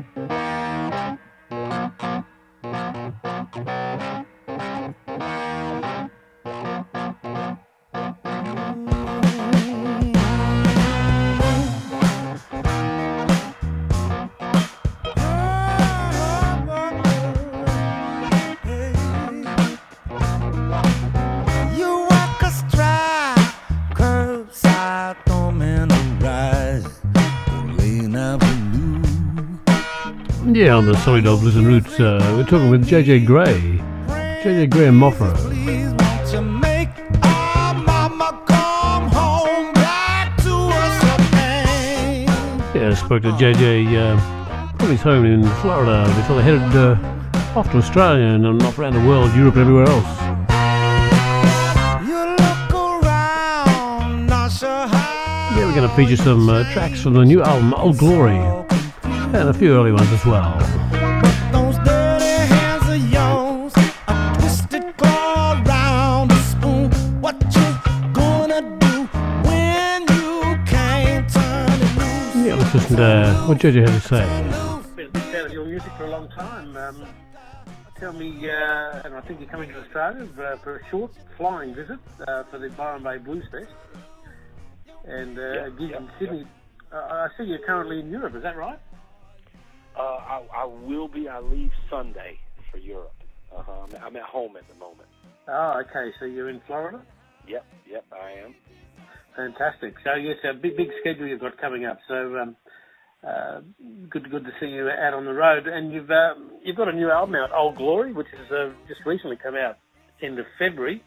Mm-hmm. Yeah, on the Solid Dog Blues and Roots, uh, we're talking with JJ Grey. JJ Grey and Mofro. Please won't you make our mama come home back to us again? Yeah, I spoke to JJ uh, from his home in Florida before they headed uh, off to Australia and off around the world, Europe and everywhere else. Around, sure. Yeah, we're going to feature some uh, tracks from the new album, Old Glory, and a few early ones as well. Those dirty hands of yours, a twisted claw around the spoon. What you do you can't turn it loose? Yeah, let's listen to what JJ had to say. been a big fan of your music for a long time. Um, tell me, uh, and I think you're coming to Australia uh, for a short flying visit uh, for the Byron Bay Blues Fest and uh, Yeah, a gig yeah, in Sydney. Uh, I see you're currently in Europe. Is that right? Uh, I, I will be. I leave Sunday for Europe. Uh-huh. I'm, I'm at home at the moment. Oh, okay. So you're in Florida. Yep, yep, I am. Fantastic. So yes, a big big schedule you've got coming up. So um, uh, good good to see you out on the road. And you've uh, you've got a new album out, Old Glory, which has uh, just recently come out end of February,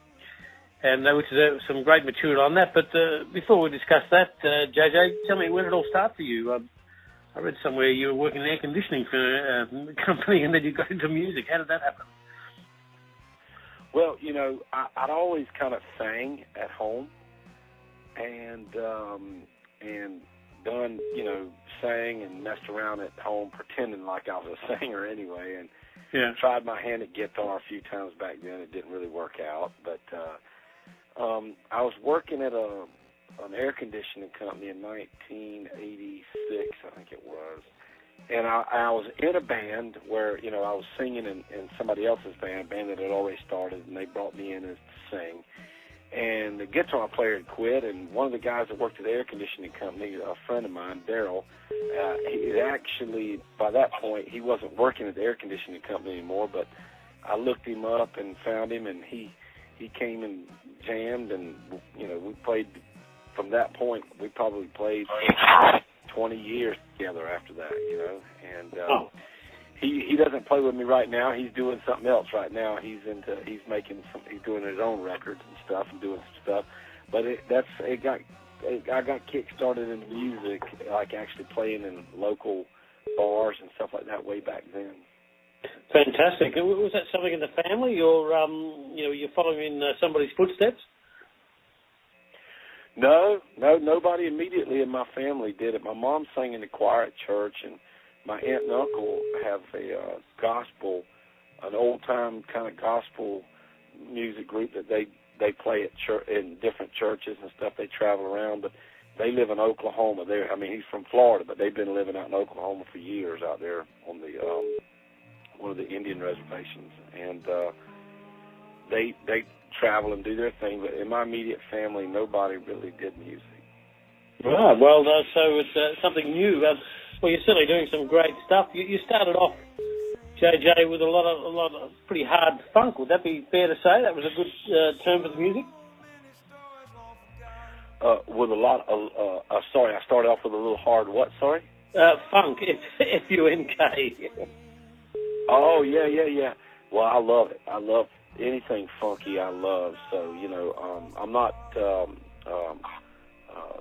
and uh, which is uh, some great material on that. But uh, before we discuss that, uh, JJ, tell me where did it all start for you? Um, I read somewhere you were working in air conditioning for uh, a company, and then you got into music. How did that happen? Well, you know, I, I'd always kind of sang at home, and um, and done, you know, sang and messed around at home, pretending like I was a singer anyway, and Yeah. tried my hand at guitar a few times back then. It didn't really work out, but uh, um, I was working at a an air conditioning company in 1986, I think it was, and I, I was in a band where you know I was singing in, in somebody else's band, band that had already started, and they brought me in to sing. And the guitar player had quit, and one of the guys that worked at the air conditioning company, a friend of mine, Daryl, uh, he actually by that point he wasn't working at the air conditioning company anymore. But I looked him up and found him, and he he came and jammed, and you know we played. From that point, we probably played 20 years together after that, you know. And uh, Oh. he he doesn't play with me right now. He's doing something else right now. He's into he's making some he's doing his own records and stuff and doing some stuff. But it that's it got it, I got kick started in music, like actually playing in local bars and stuff like that way back then. Fantastic. Was that something in the family, or um, you know, you're following in uh, somebody's footsteps? No, no, nobody immediately in my family did it. My mom sang in the choir at church, and my aunt and uncle have a uh, gospel, an old time kind of gospel music group that they they play at church in different churches and stuff. They travel around, but they live in Oklahoma. They, I mean, he's from Florida, but they've been living out in Oklahoma for years out there on the um, one of the Indian reservations, and uh, they they travel and do their thing. But in my immediate family, nobody really did music. Right. Well, uh, so it's uh, something new. Uh, well, you're certainly doing some great stuff. You, you started off, JJ, with a lot of a lot of pretty hard funk. Would that be fair to say? That was a good uh, term for the music. Uh, with a lot of, uh, uh, sorry, I started off with a little hard what, sorry? Uh, funk, F F U N K. Oh, yeah, yeah, yeah. Well, I love it. I love anything funky I love. So, you know, um, I'm not, um, um, uh,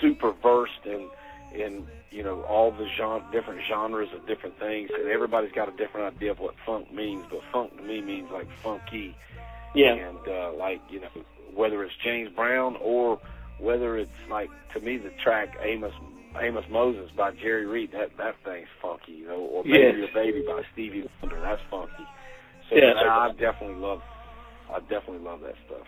super versed in, in, you know, all the genre, different genres of different things. And everybody's got a different idea of what funk means, but funk to me means like funky. Yeah. and uh, like you know whether it's James Brown or whether it's like to me the track Amos Amos Moses by Jerry Reed that that thing's funky you know or Baby Yes. Your Baby by Stevie Wonder that's funky so Yes. I, I definitely love I definitely love that stuff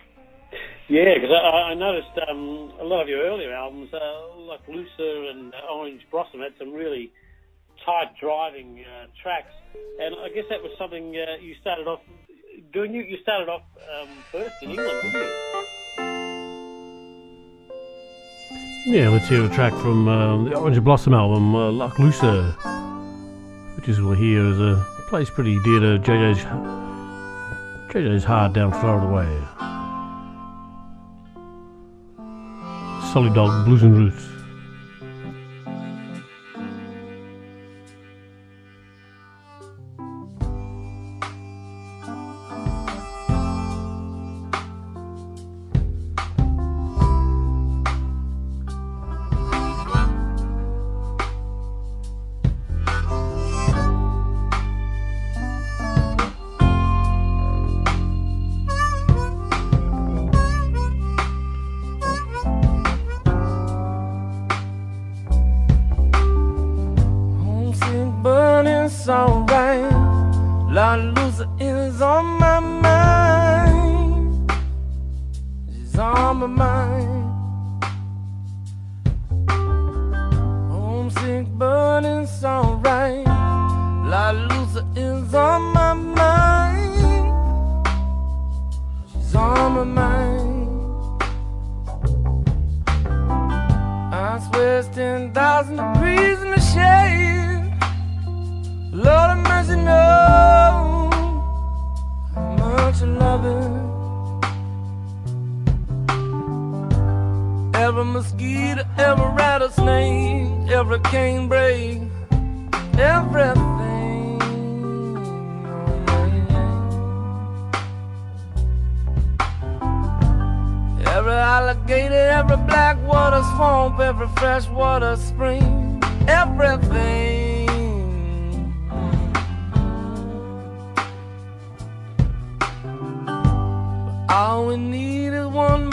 Yeah, because I, I noticed um, a lot of your earlier albums, uh, like Lochloosa and Orange Blossom, had some really tight driving uh, tracks, and I guess that was something uh, you started off doing. You you started off um, first in England, didn't you? Yeah, let's hear a track from uh, the Orange Blossom album, uh, Lochloosa, which is we'll a place pretty dear to JJ's JJ's heart down Florida way. Solid Dog Blues and Roots. All we need is one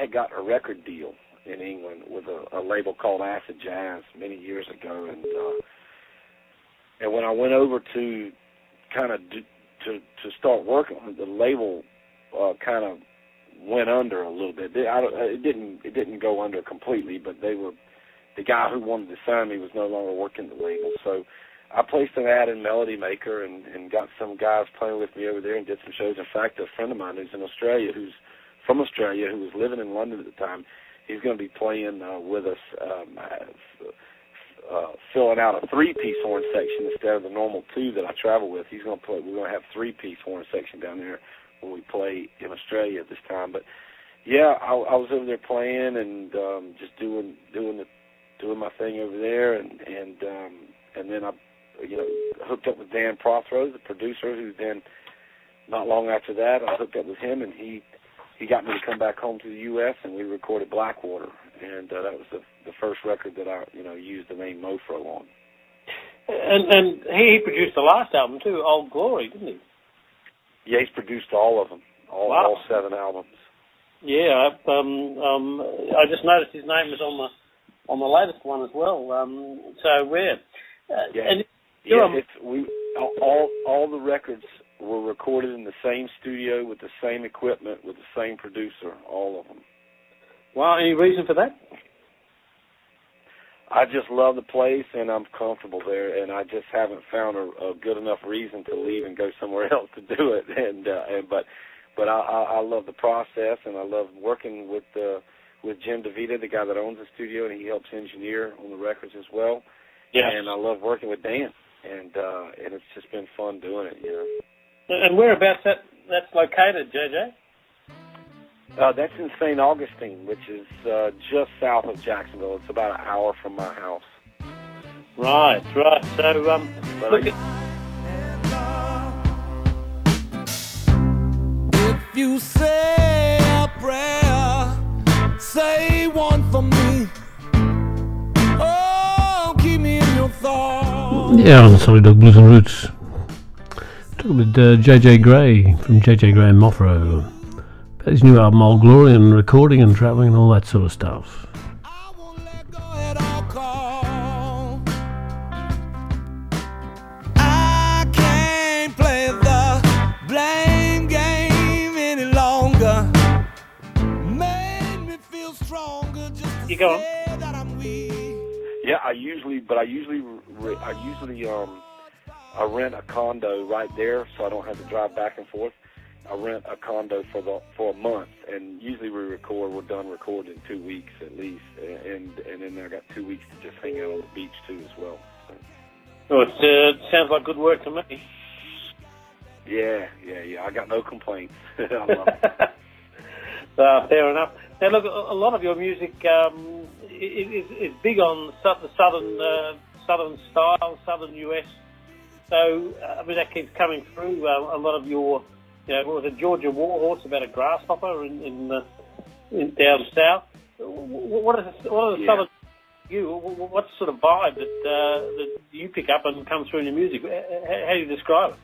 had got a record deal in England with a, a label called Acid Jazz many years ago, and uh, and when I went over to kind of to to start working the label uh, kind of went under a little bit. They- I, it didn't it didn't go under completely, but they were the guy who wanted to sign me was no longer working the label, so. I placed an ad in Melody Maker and, and got some guys playing with me over there and did some shows. In fact, a friend of mine who's in Australia, who's from Australia, who was living in London at the time, he's going to be playing uh, with us, um, uh, uh, filling out a three-piece horn section instead of the normal two that I travel with. He's going to play. We're going to have three-piece horn section down there when we play in Australia at this time. But yeah, I, I was over there playing and um, just doing doing the doing my thing over there, and and um, and then I you know hooked up with Dan Prothero, the producer, who then not long after that I hooked up with him, and he he got me to come back home to the U.S. and we recorded Blackwater, and uh, that was the the first record that I you know used the name Mofro on. And and he produced the last album too, Old Glory, didn't he? Yeah, he's produced all of them, all Wow. all seven albums. Yeah, I- um, um, I just noticed his name was on the on the latest one as well. Um, so yeah, uh, Yeah. and Yeah, it's we all all the records were recorded in the same studio with the same equipment with the same producer, all of them. well, any reason for that? I just love the place and I'm comfortable there, and I just haven't found a, a good enough reason to leave and go somewhere else to do it. And uh, and but but I, I I love the process and I love working with uh, with Jim DeVito, the guy that owns the studio, and he helps engineer on the records as well. Yeah. And I love working with Dan, and uh, and it's just been fun doing it. You know. And whereabouts that that's located, JJ? Uh, that's in St. Augustine, which is uh, just south of Jacksonville. It's about an hour from my house. Right, right. So um, But look, I- at, If you say a prayer, say one for me. Oh, keep me in your thoughts. Yeah, on Solid Dog Blues and Roots. Talking with uh, JJ Grey from JJ Grey and Mofro. About his new album Old Glory and recording and travelling and all that sort of stuff. I won't let go at all costs. I can't play the blame game any longer. Made me feel stronger just to You go on. say that I'm weak. Yeah, I usually, but I usually, I usually, um, I rent a condo right there, so I don't have to drive back and forth. I rent a condo for the for a month, and usually we record. We're done recording two weeks at least, and and then I got two weeks to just hang out on the beach too as well. So, oh, it uh, sounds like good work to me. yeah, yeah, yeah. I got no complaints. I love it. uh, fair enough. Now, look, a lot of your music um, is, is big on the southern uh, southern style, southern US. So, uh, I mean, that keeps coming through. Uh, a lot of your, you know, what was it, Georgia Warhorse about a grasshopper in, in, the, in down south. Wh- What is what are the Yeah. southern you? wh- wh- What sort of vibe that uh, that you pick up and comes through in your music? How do you describe it?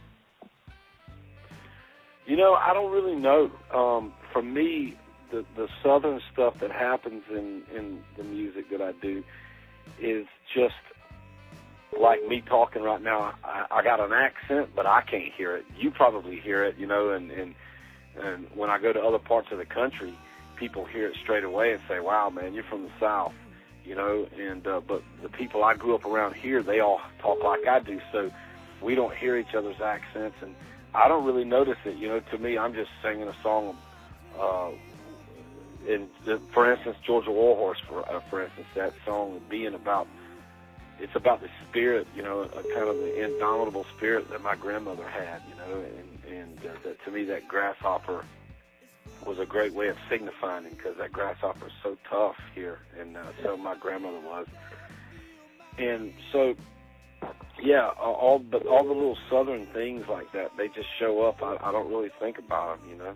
You know, I don't really know. Um, for me, the the southern stuff that happens in in the music that I do is just like me talking right now. I, I got an accent, but I can't hear it. You probably hear it, you know. And and and when I go to other parts of the country, people hear it straight away and say, "Wow, man, you're from the south." You know, and uh, but the people I grew up around here, they all talk like I do, so we don't hear each other's accents, and I don't really notice it. You know, to me, I'm just singing a song. Uh, in, for instance, Georgia Warhorse, for uh, for instance, that song being about it's about the spirit, you know, a kind of the indomitable spirit that my grandmother had, you know, and and uh, that to me that grasshopper was a great way of signifying it because that grasshopper is so tough here, and uh, so my grandmother was, and so yeah, all but all the little southern things like that, they just show up. I, I don't really think about them, you know.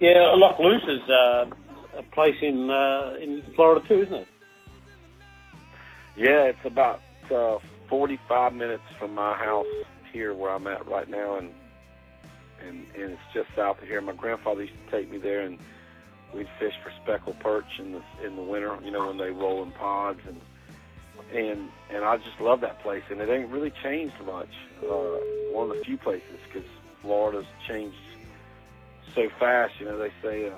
Yeah, Lochloosa is uh, a place in uh, in Florida too, isn't it? Yeah, it's about uh, 45 minutes from my house here where I'm at right now, and and and it's just south of here. My grandfather used to take me there, and we'd fish for speckled perch in the in the winter. You know when they roll in pods, and and and I just love that place, and it ain't really changed much. Uh, one of the few places because Florida's changed so fast. You know they say. Uh,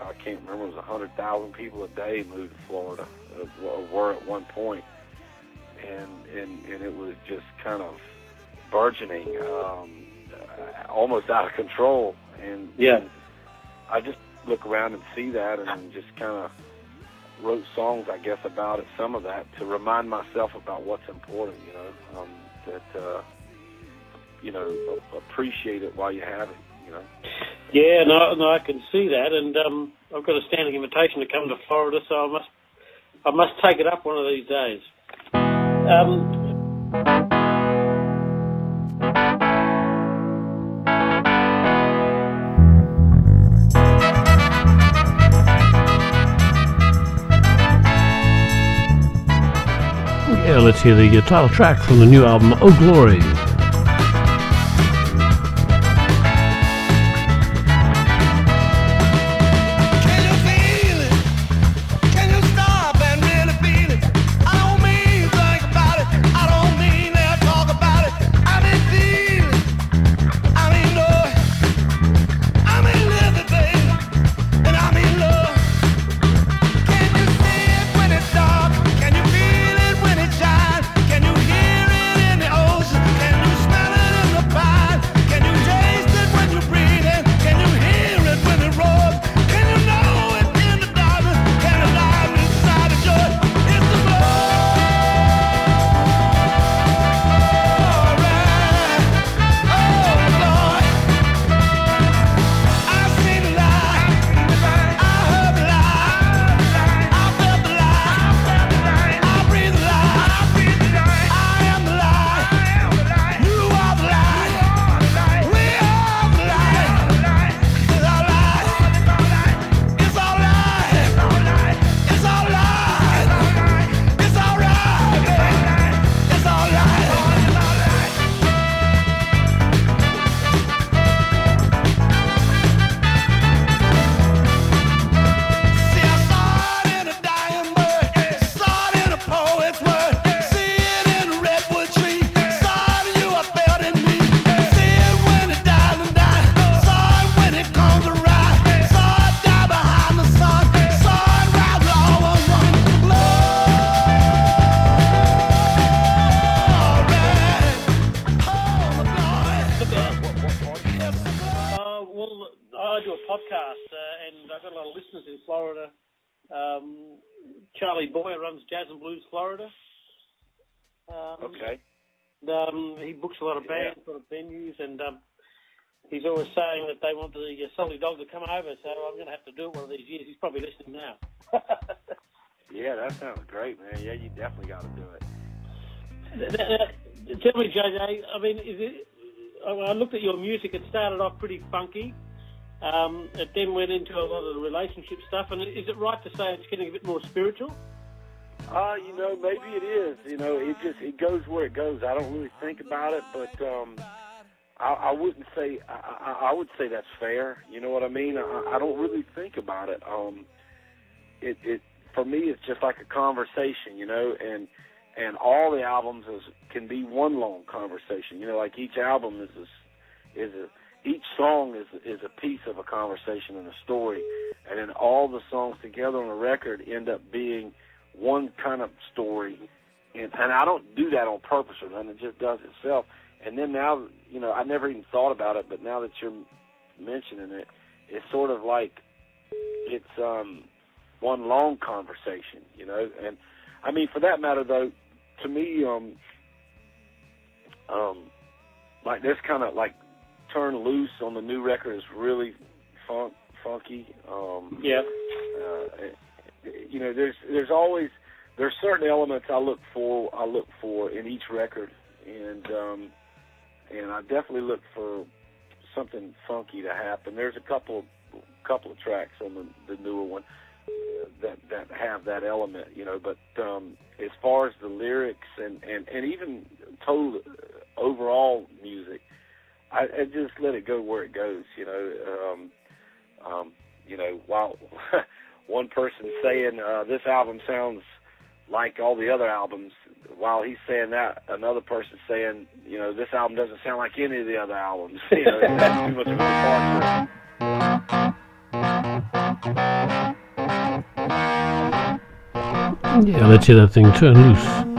I can't remember. It was a hundred thousand people a day moved to Florida, or were at one point, and and and it was just kind of burgeoning, um, almost out of control. And Yeah. I just look around and see that, and just kind of wrote songs, I guess, about it. Some of that to remind myself about what's important. You know, um, that uh, you know appreciate it while you have it. You know. Yeah, no, no, I can see that, and um, I've got a standing invitation to come to Florida, so I must, I must take it up one of these days. Um, Yeah, let's hear the title track from the new album, Oh Glory. Okay. Um, he books a lot of Yeah. bands, a lot of venues, and um, he's always saying that they want the uh, Dog to come over. So I'm going to have to do it one of these years. He's probably listening now. Yeah, that sounds great, man. Yeah, you definitely got to do it. Tell me, JJ. I mean, is it? I I looked at your music. It started off pretty funky. Um, it then went into a lot of the relationship stuff. And is it right to say it's getting a bit more spiritual? Uh, you know, maybe it is. You know, it just it goes where it goes. I don't really think about it, but um, I, I wouldn't say I, I, I would say that's fair. You know what I mean? I, I don't really think about it. Um, it it for me, it's just like a conversation, you know, and and all the albums is can be one long conversation. You know, like each album is a, is a each song is is a piece of a conversation and a story, and then all the songs together on a record end up being one kind of story, and, and I don't do that on purpose or nothing. It just does itself. And then now, you know, I never even thought about it, but now that you're mentioning it, it's sort of like it's um one long conversation, you know. And I mean, for that matter, though, to me, um, um, like this kind of like turn loose on the new record is really funk funky. Um, Yeah. uh, you know, there's there's always there's certain elements I look for I look for in each record, and um, and I definitely look for something funky to happen. There's a couple couple of tracks on the, the newer one that that have that element, you know. But um, as far as the lyrics and and and even total overall music, I, I just let it go where it goes, you know. Um, um, you know, while one person saying uh, this album sounds like all the other albums, while he's saying that, another person saying, you know, this album doesn't sound like any of the other albums. you know, that's too much of a departure. Yeah, let's hear that thing turn loose.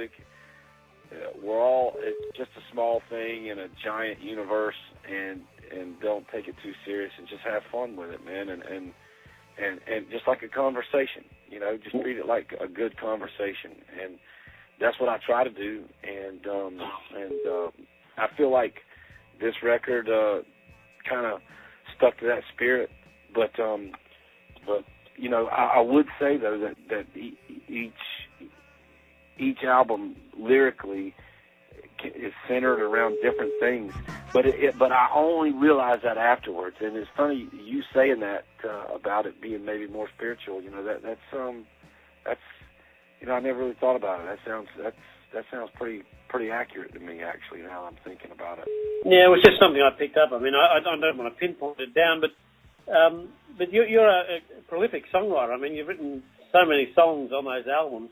Music. Uh, we're all it's just a small thing in a giant universe, and and don't take it too serious, and just have fun with it, man, and and and and just like a conversation, you know, just treat it like a good conversation, and that's what I try to do, and um and um I feel like this record uh kind of stuck to that spirit, but um but you know I, I would say though that that each each album lyrically is centered around different things. But it, it, but I only realized that afterwards, and it's funny you saying that uh, about it being maybe more spiritual. You know that that's um that's you know I never really thought about it. That sounds that's that sounds pretty pretty accurate to me actually. Now I'm thinking about it. Yeah, it was just something I picked up. I mean, I, I don't want to pinpoint it down, but um, but you're, you're a, a prolific songwriter. I mean, you've written so many songs on those albums.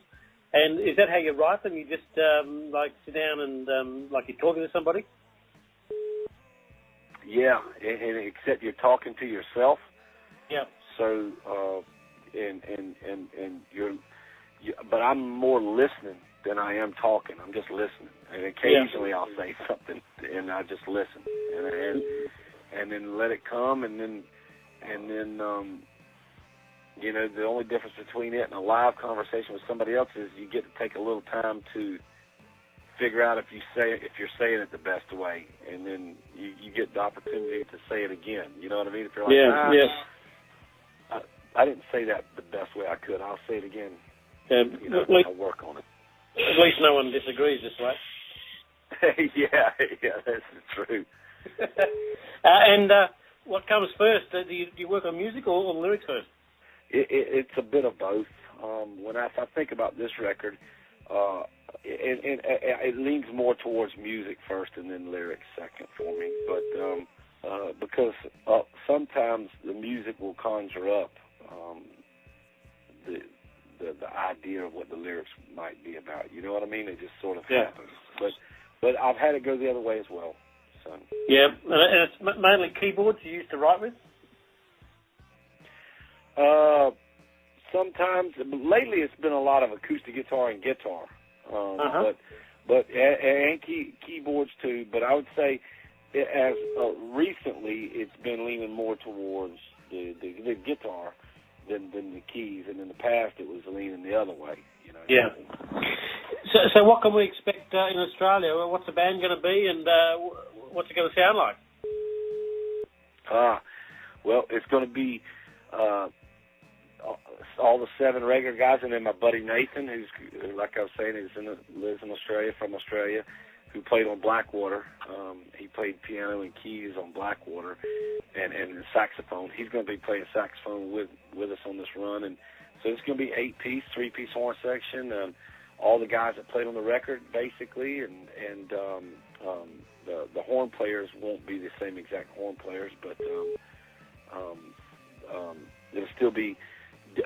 And is that how you write them? You just um, like sit down and um, like you're talking to somebody? Yeah, and, and except you're talking to yourself. Yeah. So uh, and and and and you're, you, but I'm more listening than I am talking. I'm just listening, and occasionally I'll say something, and I just listen, and and and then let it come, and then and then um, you know the only difference between it and a live conversation with somebody else is you get to take a little time to figure out if you say if you're saying it the best way, and then you, you get the opportunity to say it again. You know what I mean? If you're like, yeah, ah, yeah. I, I didn't say that the best way I could. I'll say it again. Um, You know, least, I'll work on it. at least no one disagrees this way. yeah, yeah, that's true. uh, and uh, what comes first? Uh, do, you, do you work on music or, or lyrics first? It, it, it's a bit of both. Um, when I, if I think about this record, uh, it, it, it, it leans more towards music first and then lyrics second for me. But um, uh, because uh, sometimes the music will conjure up um, the, the the idea of what the lyrics might be about. You know what I mean? It just sort of Yeah. happens. But but I've had it go the other way as well. So Yeah, and and it's mainly keyboards you used to write with. Uh, sometimes lately it's been a lot of acoustic guitar and guitar. Um, Uh-huh. But but and, and key, keyboards too. But I would say as uh, recently it's been leaning more towards the, the the guitar than than the keys, and in the past it was leaning the other way. You know. Yeah. So, so what can we expect uh, in Australia? What's the band going to be, and uh, what's it going to sound like? Ah, well, it's going to be uh, all the seven regular guys, and then my buddy Nathan, who's like I was saying, is in lives in Australia from Australia, who played on Blackwater. Um, he played piano and keys on Blackwater, and and saxophone. He's going to be playing saxophone with with us on this run, and so it's going to be eight piece, three piece horn section. Um, all the guys that played on the record, basically, and and um, um, the the horn players won't be the same exact horn players, but um, um, um, it'll still be.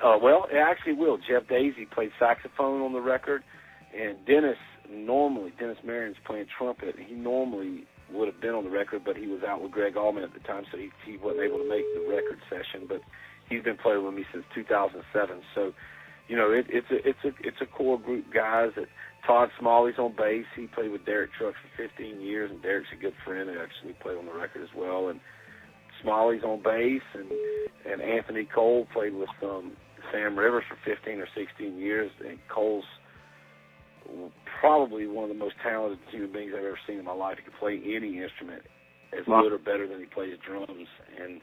Uh, well, it actually will. Jeff Dazey played saxophone on the record, and Dennis normally Dennis Marion's playing trumpet. He normally would have been on the record, but he was out with Gregg Allman at the time, so he he wasn't able to make the record session. But he's been playing with me since 2007, so you know, it, it's a it's a it's a core group guys. That Todd Smalley's on bass. He played with Derek Trucks for 15 years, and Derek's a good friend. And actually played on the record as well. And Smalley's on bass, and and Anthony Cole played with um, Sam Rivers for 15 or 16 years. And Cole's probably one of the most talented human beings I've ever seen in my life. He can play any instrument as Wow. good or better than he plays drums, and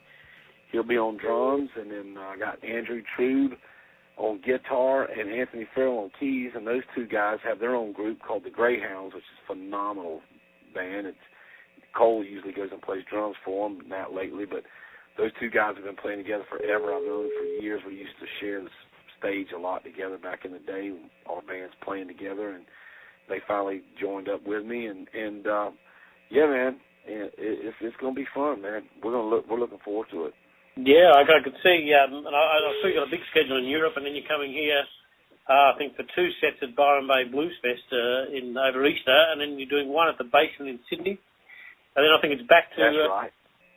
he'll be on drums. And then uh, I got Andrew Trube on guitar and Anthony Farrell on keys, and those two guys have their own group called the Greyhounds, which is a phenomenal band. It's Cole usually goes and plays drums for them, not lately, but those two guys have been playing together forever. I've known them for years. We used to share the stage a lot together back in the day, our bands playing together, and they finally joined up with me, and and uh, yeah, man, it, it's it's gonna be fun, man. We're gonna look, we're looking forward to it. Yeah, I, I could see. Um, and I, I see you got a big schedule in Europe, and then you're coming here uh, I think, for two sets at Byron Bay Blues Fest uh, in over Easter, and then you're doing one at the Basement in Sydney, and then I think it's back to. That's uh, right.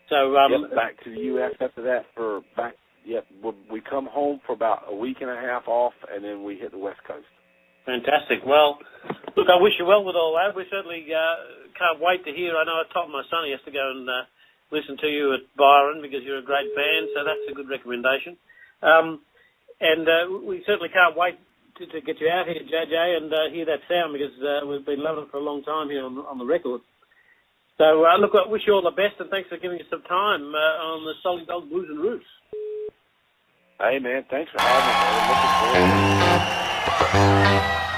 So um, yep, back to the U.S. after that for back. Yep, we- we come home for about a week and a half off, and then we hit the West Coast. Fantastic. Well, look, I wish you well with all that. We certainly uh, can't wait to hear. I know I told my son he has to go and uh, listen to you at Byron because you're a great fan, so that's a good recommendation. Um, and uh, we certainly can't wait to, to get you out here, JJ, and uh, hear that sound because uh, we've been loving it for a long time here on, on the record. So, uh, look, I wish you all the best and thanks for giving us some time uh, on the Solid Gold Blues and Roots. Hey, man, thanks for having me.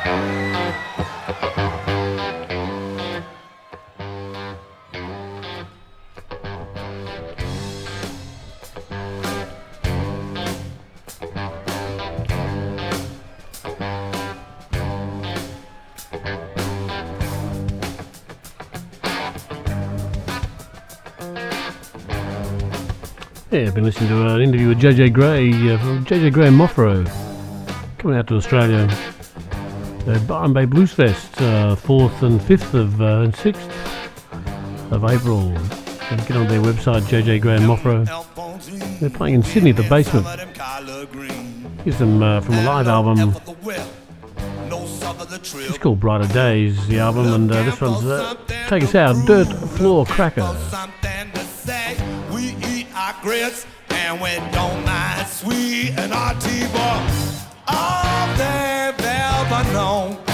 Looking forward Yeah, I've been listening to an interview with JJ Grey uh, from JJ Grey and Mofro coming out to Australia. The Byron Bay Blues Fest, uh, 4th and 5th of uh, and 6th of April. And get on their website, JJ Grey and. They're playing in Sydney, at the basement. Here's them uh, from a live album. It's called Brighter Days, the album, and uh, this one's uh, Take Us Out, Dirt Floor Cracker. Grits and we don't mind sweet and our T-bar. All they've ever known